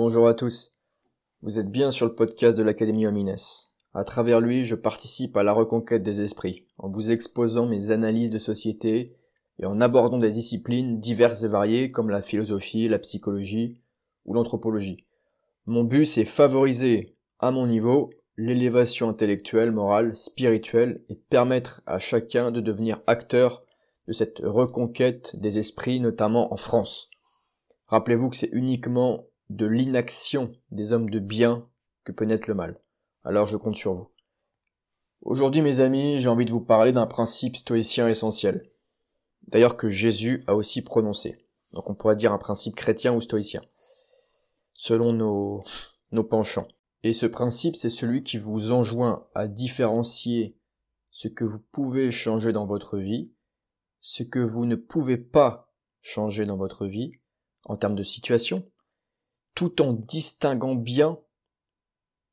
Bonjour à tous. Vous êtes bien sur le podcast de l'Académie Homines. À travers lui, je participe à la reconquête des esprits, en vous exposant mes analyses de société et en abordant des disciplines diverses et variées comme la philosophie, la psychologie ou l'anthropologie. Mon but, c'est favoriser, à mon niveau, l'élévation intellectuelle, morale, spirituelle et permettre à chacun de devenir acteur de cette reconquête des esprits, notamment en France. Rappelez-vous que c'est uniquement de l'inaction des hommes de bien que peut naître le mal. Alors je compte sur vous. Aujourd'hui mes amis, j'ai envie de vous parler d'un principe stoïcien essentiel. D'ailleurs que Jésus a aussi prononcé. Donc on pourrait dire un principe chrétien ou stoïcien. Selon nos, nos penchants. Et ce principe, c'est celui qui vous enjoint à différencier ce que vous pouvez changer dans votre vie, ce que vous ne pouvez pas changer dans votre vie, en termes de situation, tout en distinguant bien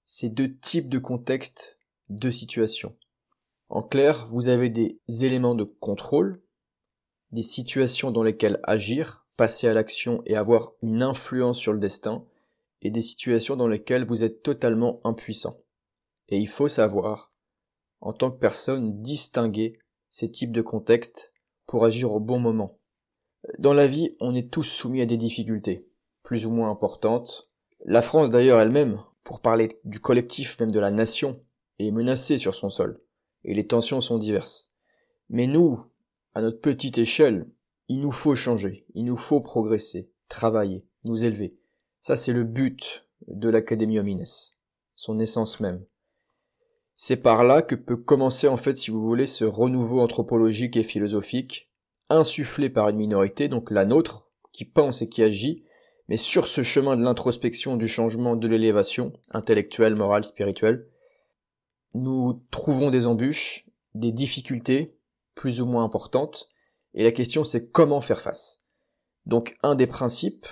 ces deux types de contextes, de situations. En clair, vous avez des éléments de contrôle, des situations dans lesquelles agir, passer à l'action et avoir une influence sur le destin, et des situations dans lesquelles vous êtes totalement impuissant. Et il faut savoir, en tant que personne, distinguer ces types de contextes pour agir au bon moment. Dans la vie, on est tous soumis à des difficultés plus ou moins importante. La France d'ailleurs elle-même, pour parler du collectif même de la nation, est menacée sur son sol, et les tensions sont diverses. Mais nous, à notre petite échelle, il nous faut changer, il nous faut progresser, travailler, nous élever. Ça c'est le but de l'Académie Homines, son essence même. C'est par là que peut commencer en fait, si vous voulez, ce renouveau anthropologique et philosophique, insufflé par une minorité, donc la nôtre, qui pense et qui agit, mais sur ce chemin de l'introspection, du changement, de l'élévation, intellectuelle, morale, spirituelle, nous trouvons des embûches, des difficultés, plus ou moins importantes, et la question c'est comment faire face? Donc un des principes,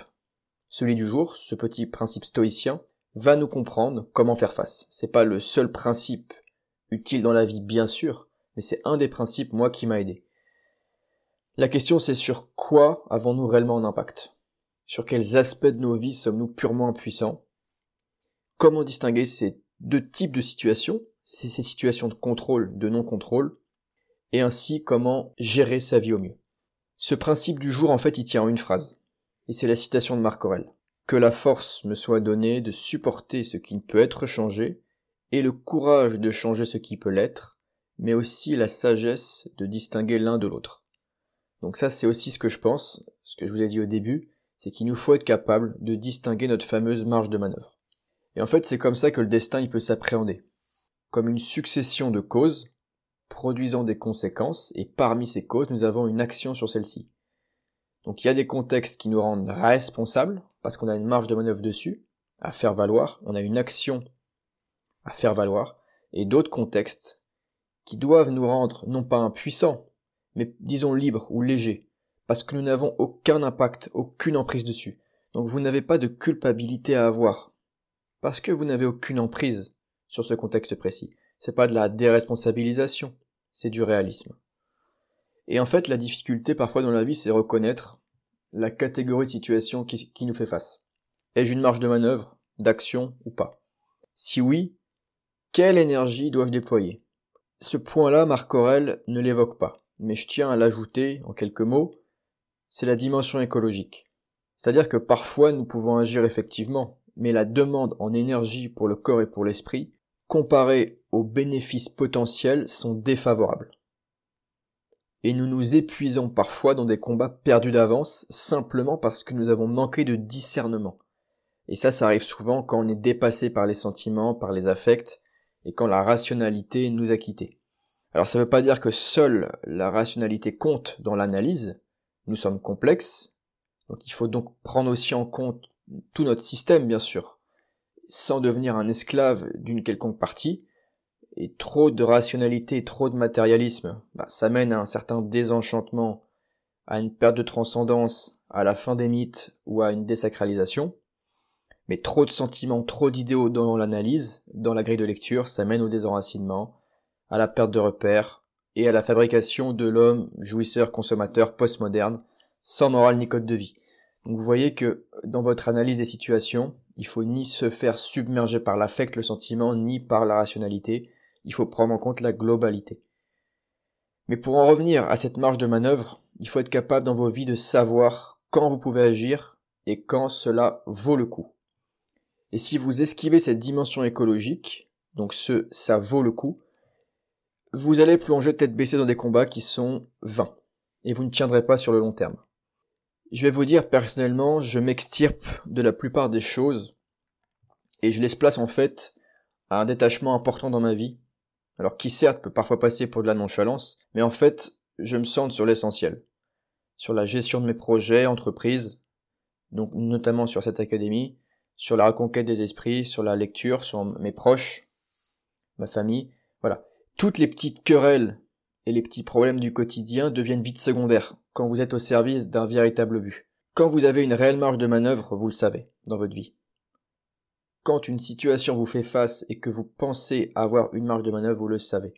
celui du jour, ce petit principe stoïcien, va nous comprendre comment faire face. C'est pas le seul principe utile dans la vie, bien sûr, mais c'est un des principes, moi, qui m'a aidé. La question c'est sur quoi avons-nous réellement un impact? Sur quels aspects de nos vies sommes-nous purement impuissants? Comment distinguer ces deux types de situations, ces situations de contrôle, de non-contrôle, et ainsi comment gérer sa vie au mieux? Ce principe du jour, en fait, il tient en une phrase. Et c'est la citation de Marc Aurel. Que la force me soit donnée de supporter ce qui ne peut être changé, et le courage de changer ce qui peut l'être, mais aussi la sagesse de distinguer l'un de l'autre. Donc ça, c'est aussi ce que je pense, ce que je vous ai dit au début, c'est qu'il nous faut être capable de distinguer notre fameuse marge de manœuvre. Et en fait, c'est comme ça que le destin il peut s'appréhender. Comme une succession de causes, produisant des conséquences, et parmi ces causes, nous avons une action sur celle-ci. Donc il y a des contextes qui nous rendent responsables, parce qu'on a une marge de manœuvre dessus, à faire valoir, on a une action à faire valoir, et d'autres contextes qui doivent nous rendre non pas impuissants, mais disons libres ou légers, parce que nous n'avons aucun impact, aucune emprise dessus. Donc vous n'avez pas de culpabilité à avoir, parce que vous n'avez aucune emprise sur ce contexte précis. C'est pas de la déresponsabilisation, c'est du réalisme. Et en fait, la difficulté parfois dans la vie, c'est reconnaître la catégorie de situation qui, qui nous fait face. Ai-je une marge de manœuvre, d'action ou pas? Si oui, quelle énergie dois-je déployer? Ce point-là, Marc Aurel ne l'évoque pas, mais je tiens à l'ajouter en quelques mots, c'est la dimension écologique. C'est-à-dire que parfois nous pouvons agir effectivement, mais la demande en énergie pour le corps et pour l'esprit, comparée aux bénéfices potentiels, sont défavorables. Et nous nous épuisons parfois dans des combats perdus d'avance simplement parce que nous avons manqué de discernement. Et ça, ça arrive souvent quand on est dépassé par les sentiments, par les affects, et quand la rationalité nous a quittés. Alors ça ne veut pas dire que seule la rationalité compte dans l'analyse, nous sommes complexes, donc il faut donc prendre aussi en compte tout notre système, bien sûr, sans devenir un esclave d'une quelconque partie, et trop de rationalité, trop de matérialisme, bah, ça mène à un certain désenchantement, à une perte de transcendance, à la fin des mythes ou à une désacralisation. Mais trop de sentiments, trop d'idéaux dans l'analyse, dans la grille de lecture, ça mène au désenracinement, à la perte de repères, et à la fabrication de l'homme jouisseur-consommateur postmoderne, sans morale ni code de vie. Donc vous voyez que dans votre analyse des situations, Il faut ni se faire submerger par l'affect, le sentiment, ni par la rationalité. Il faut prendre en compte la globalité. Mais pour en revenir à cette marge de manœuvre, il faut être capable dans vos vies de savoir quand vous pouvez agir et quand cela vaut le coup. Et si vous esquivez cette dimension écologique, donc ce ça vaut le coup, vous allez plonger tête baissée dans des combats qui sont vains, et vous ne tiendrez pas sur le long terme. Je vais vous dire personnellement, je m'extirpe de la plupart des choses, et je laisse place en fait à un détachement important dans ma vie, alors qui certes peut parfois passer pour de la nonchalance, mais en fait, je me centre sur l'essentiel, sur la gestion de mes projets, entreprises, donc notamment sur cette académie, sur la reconquête des esprits, sur la lecture, sur mes proches, ma famille, voilà. Toutes les petites querelles et les petits problèmes du quotidien deviennent vite secondaires quand vous êtes au service d'un véritable but. Quand vous avez une réelle marge de manœuvre, vous le savez, dans votre vie. Quand une situation vous fait face et que vous pensez avoir une marge de manœuvre, vous le savez.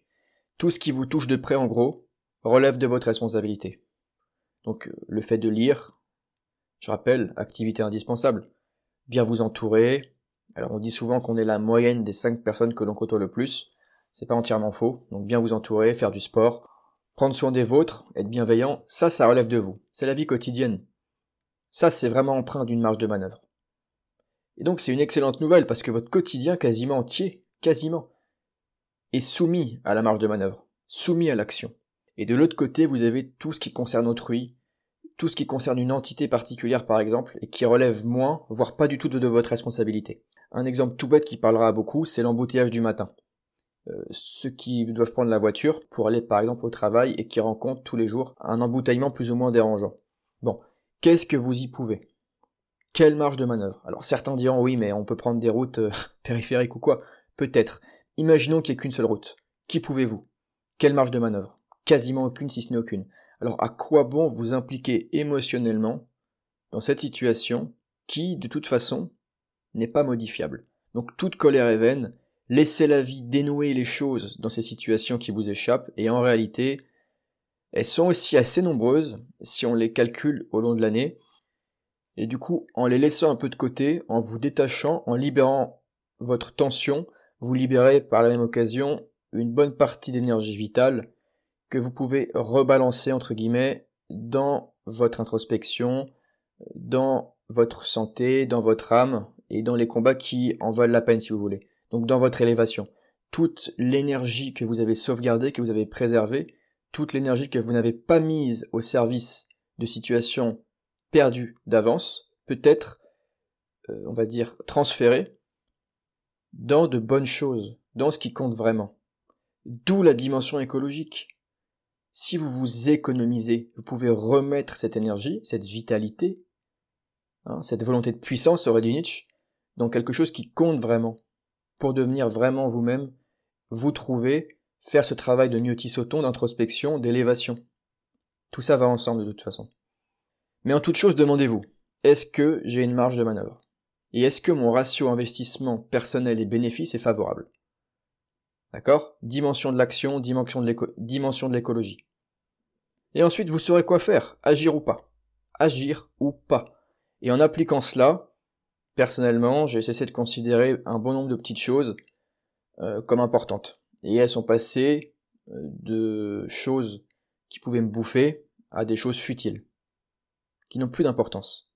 Tout ce qui vous touche de près, en gros, relève de votre responsabilité. Donc, le fait de lire, je rappelle, activité indispensable. Bien vous entourer. Alors, on dit souvent qu'on est la moyenne des cinq personnes que l'on côtoie le plus. C'est pas entièrement faux. Donc bien vous entourer, faire du sport, prendre soin des vôtres, être bienveillant, ça, ça relève de vous. C'est la vie quotidienne. Ça, c'est vraiment empreint d'une marge de manœuvre. Et donc c'est une excellente nouvelle parce que votre quotidien quasiment entier, quasiment, est soumis à la marge de manœuvre, soumis à l'action. Et de l'autre côté, vous avez tout ce qui concerne autrui, tout ce qui concerne une entité particulière par exemple, et qui relève moins, voire pas du tout de votre responsabilité. Un exemple tout bête qui parlera à beaucoup, c'est l'embouteillage du matin. Euh, ceux qui doivent prendre la voiture pour aller par exemple au travail et qui rencontrent tous les jours un embouteillement plus ou moins dérangeant. Bon, qu'est-ce que vous y pouvez? Quelle marge de manœuvre? Alors certains diront oui mais on peut prendre des routes euh, périphériques ou quoi? Peut-être. Imaginons qu'il n'y ait qu'une seule route. Qui pouvez-vous? Quelle marge de manœuvre? Quasiment aucune si ce n'est aucune. Alors à quoi bon vous impliquer émotionnellement dans cette situation qui, de toute façon, n'est pas modifiable? Donc toute colère est vaine, Laissez la vie dénouer les choses dans ces situations qui vous échappent, et en réalité, elles sont aussi assez nombreuses si on les calcule au long de l'année. Et du coup, en les laissant un peu de côté, en vous détachant, en libérant votre tension, vous libérez par la même occasion une bonne partie d'énergie vitale que vous pouvez rebalancer entre guillemets dans votre introspection, dans votre santé, dans votre âme et dans les combats qui en valent la peine si vous voulez donc dans votre élévation. Toute l'énergie que vous avez sauvegardée, que vous avez préservée, toute l'énergie que vous n'avez pas mise au service de situations perdues d'avance, peut être, euh, on va dire, transférée dans de bonnes choses, dans ce qui compte vraiment. D'où la dimension écologique. Si vous vous économisez, vous pouvez remettre cette énergie, cette vitalité, hein, cette volonté de puissance, aurait dit Nietzsche, dans quelque chose qui compte vraiment pour devenir vraiment vous-même, vous trouver, faire ce travail de niotisoton, d'introspection, d'élévation. Tout ça va ensemble de toute façon. Mais en toute chose, demandez-vous, est-ce que j'ai une marge de manœuvre? Et est-ce que mon ratio investissement personnel et bénéfice est favorable? D'accord? Dimension de l'action, dimension de l'écologie. Et ensuite, vous saurez quoi faire, agir ou pas. Agir ou pas. Et en appliquant cela, Personnellement, j'ai cessé de considérer un bon nombre de petites choses euh, comme importantes. Et elles sont passées euh, de choses qui pouvaient me bouffer à des choses futiles, qui n'ont plus d'importance,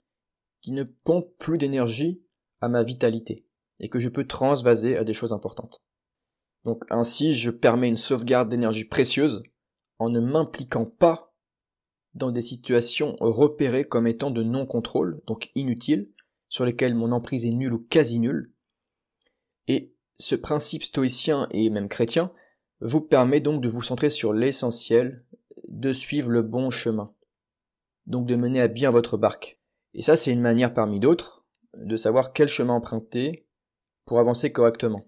qui ne pompent plus d'énergie à ma vitalité, et que je peux transvaser à des choses importantes. Donc ainsi, je permets une sauvegarde d'énergie précieuse en ne m'impliquant pas dans des situations repérées comme étant de non-contrôle, donc inutiles, sur lesquels mon emprise est nulle ou quasi nulle. Et ce principe stoïcien et même chrétien vous permet donc de vous centrer sur l'essentiel, de suivre le bon chemin. Donc de mener à bien votre barque. Et ça, c'est une manière parmi d'autres de savoir quel chemin emprunter pour avancer correctement.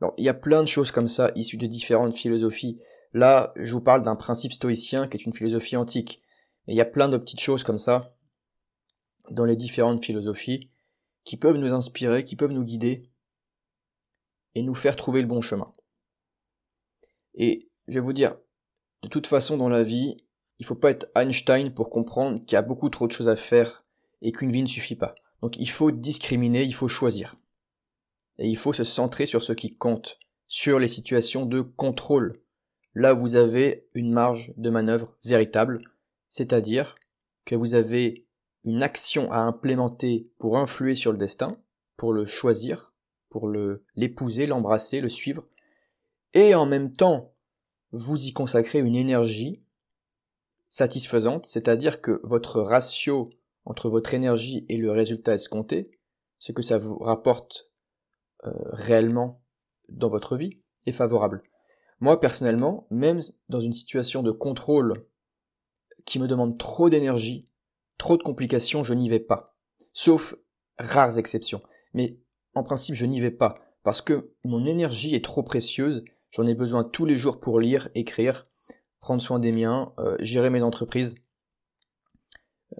Alors, il y a plein de choses comme ça issues de différentes philosophies. Là, je vous parle d'un principe stoïcien qui est une philosophie antique. Et il y a plein de petites choses comme ça dans les différentes philosophies qui peuvent nous inspirer, qui peuvent nous guider et nous faire trouver le bon chemin. Et je vais vous dire, de toute façon dans la vie, il faut pas être Einstein pour comprendre qu'il y a beaucoup trop de choses à faire et qu'une vie ne suffit pas. Donc il faut discriminer, il faut choisir. Et il faut se centrer sur ce qui compte, sur les situations de contrôle. Là, vous avez une marge de manœuvre véritable, c'est-à-dire que vous avez une action à implémenter pour influer sur le destin, pour le choisir, pour le, l'épouser, l'embrasser, le suivre, et en même temps, vous y consacrez une énergie satisfaisante, c'est-à-dire que votre ratio entre votre énergie et le résultat escompté, ce que ça vous rapporte euh, réellement dans votre vie, est favorable. Moi, personnellement, même dans une situation de contrôle qui me demande trop d'énergie, trop de complications, je n'y vais pas. Sauf rares exceptions. Mais en principe, je n'y vais pas. Parce que mon énergie est trop précieuse, j'en ai besoin tous les jours pour lire, écrire, prendre soin des miens, euh, gérer mes entreprises,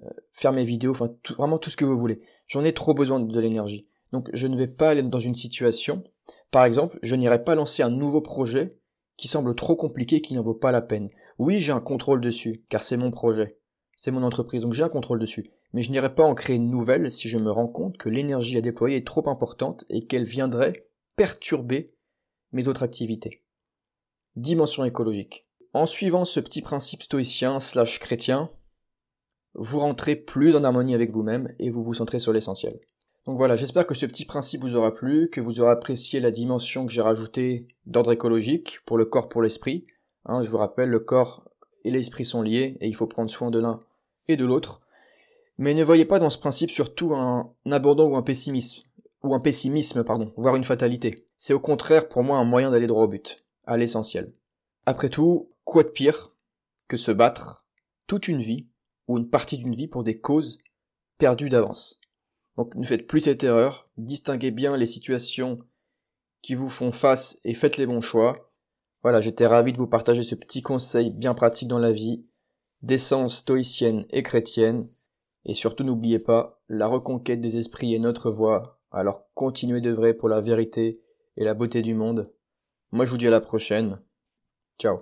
euh, faire mes vidéos, enfin vraiment tout ce que vous voulez. J'en ai trop besoin de l'énergie. Donc je ne vais pas aller dans une situation, par exemple, je n'irai pas lancer un nouveau projet qui semble trop compliqué, qui n'en vaut pas la peine. Oui, j'ai un contrôle dessus, car c'est mon projet, c'est mon entreprise, donc j'ai un contrôle dessus. Mais je n'irai pas en créer une nouvelle si je me rends compte que l'énergie à déployer est trop importante et qu'elle viendrait perturber mes autres activités. Dimension écologique. En suivant ce petit principe stoïcien slash chrétien, vous rentrez plus en harmonie avec vous-même et vous vous centrez sur l'essentiel. Donc voilà, j'espère que ce petit principe vous aura plu, que vous aurez apprécié la dimension que j'ai rajoutée d'ordre écologique pour le corps, pour l'esprit. Hein, je vous rappelle, le corps et l'esprit sont liés et il faut prendre soin de l'un et de l'autre. Mais ne voyez pas dans ce principe surtout un abandon ou un pessimisme, ou un pessimisme, pardon, voire une fatalité. C'est au contraire pour moi un moyen d'aller droit au but, à l'essentiel. Après tout, quoi de pire que se battre toute une vie ou une partie d'une vie pour des causes perdues d'avance? Donc ne faites plus cette erreur, distinguez bien les situations qui vous font face et faites les bons choix. Voilà, j'étais ravi de vous partager ce petit conseil bien pratique dans la vie, d'essence stoïcienne et chrétienne. Et surtout n'oubliez pas, la reconquête des esprits est notre voie, alors continuez de vrai pour la vérité et la beauté du monde. Moi je vous dis à la prochaine. Ciao.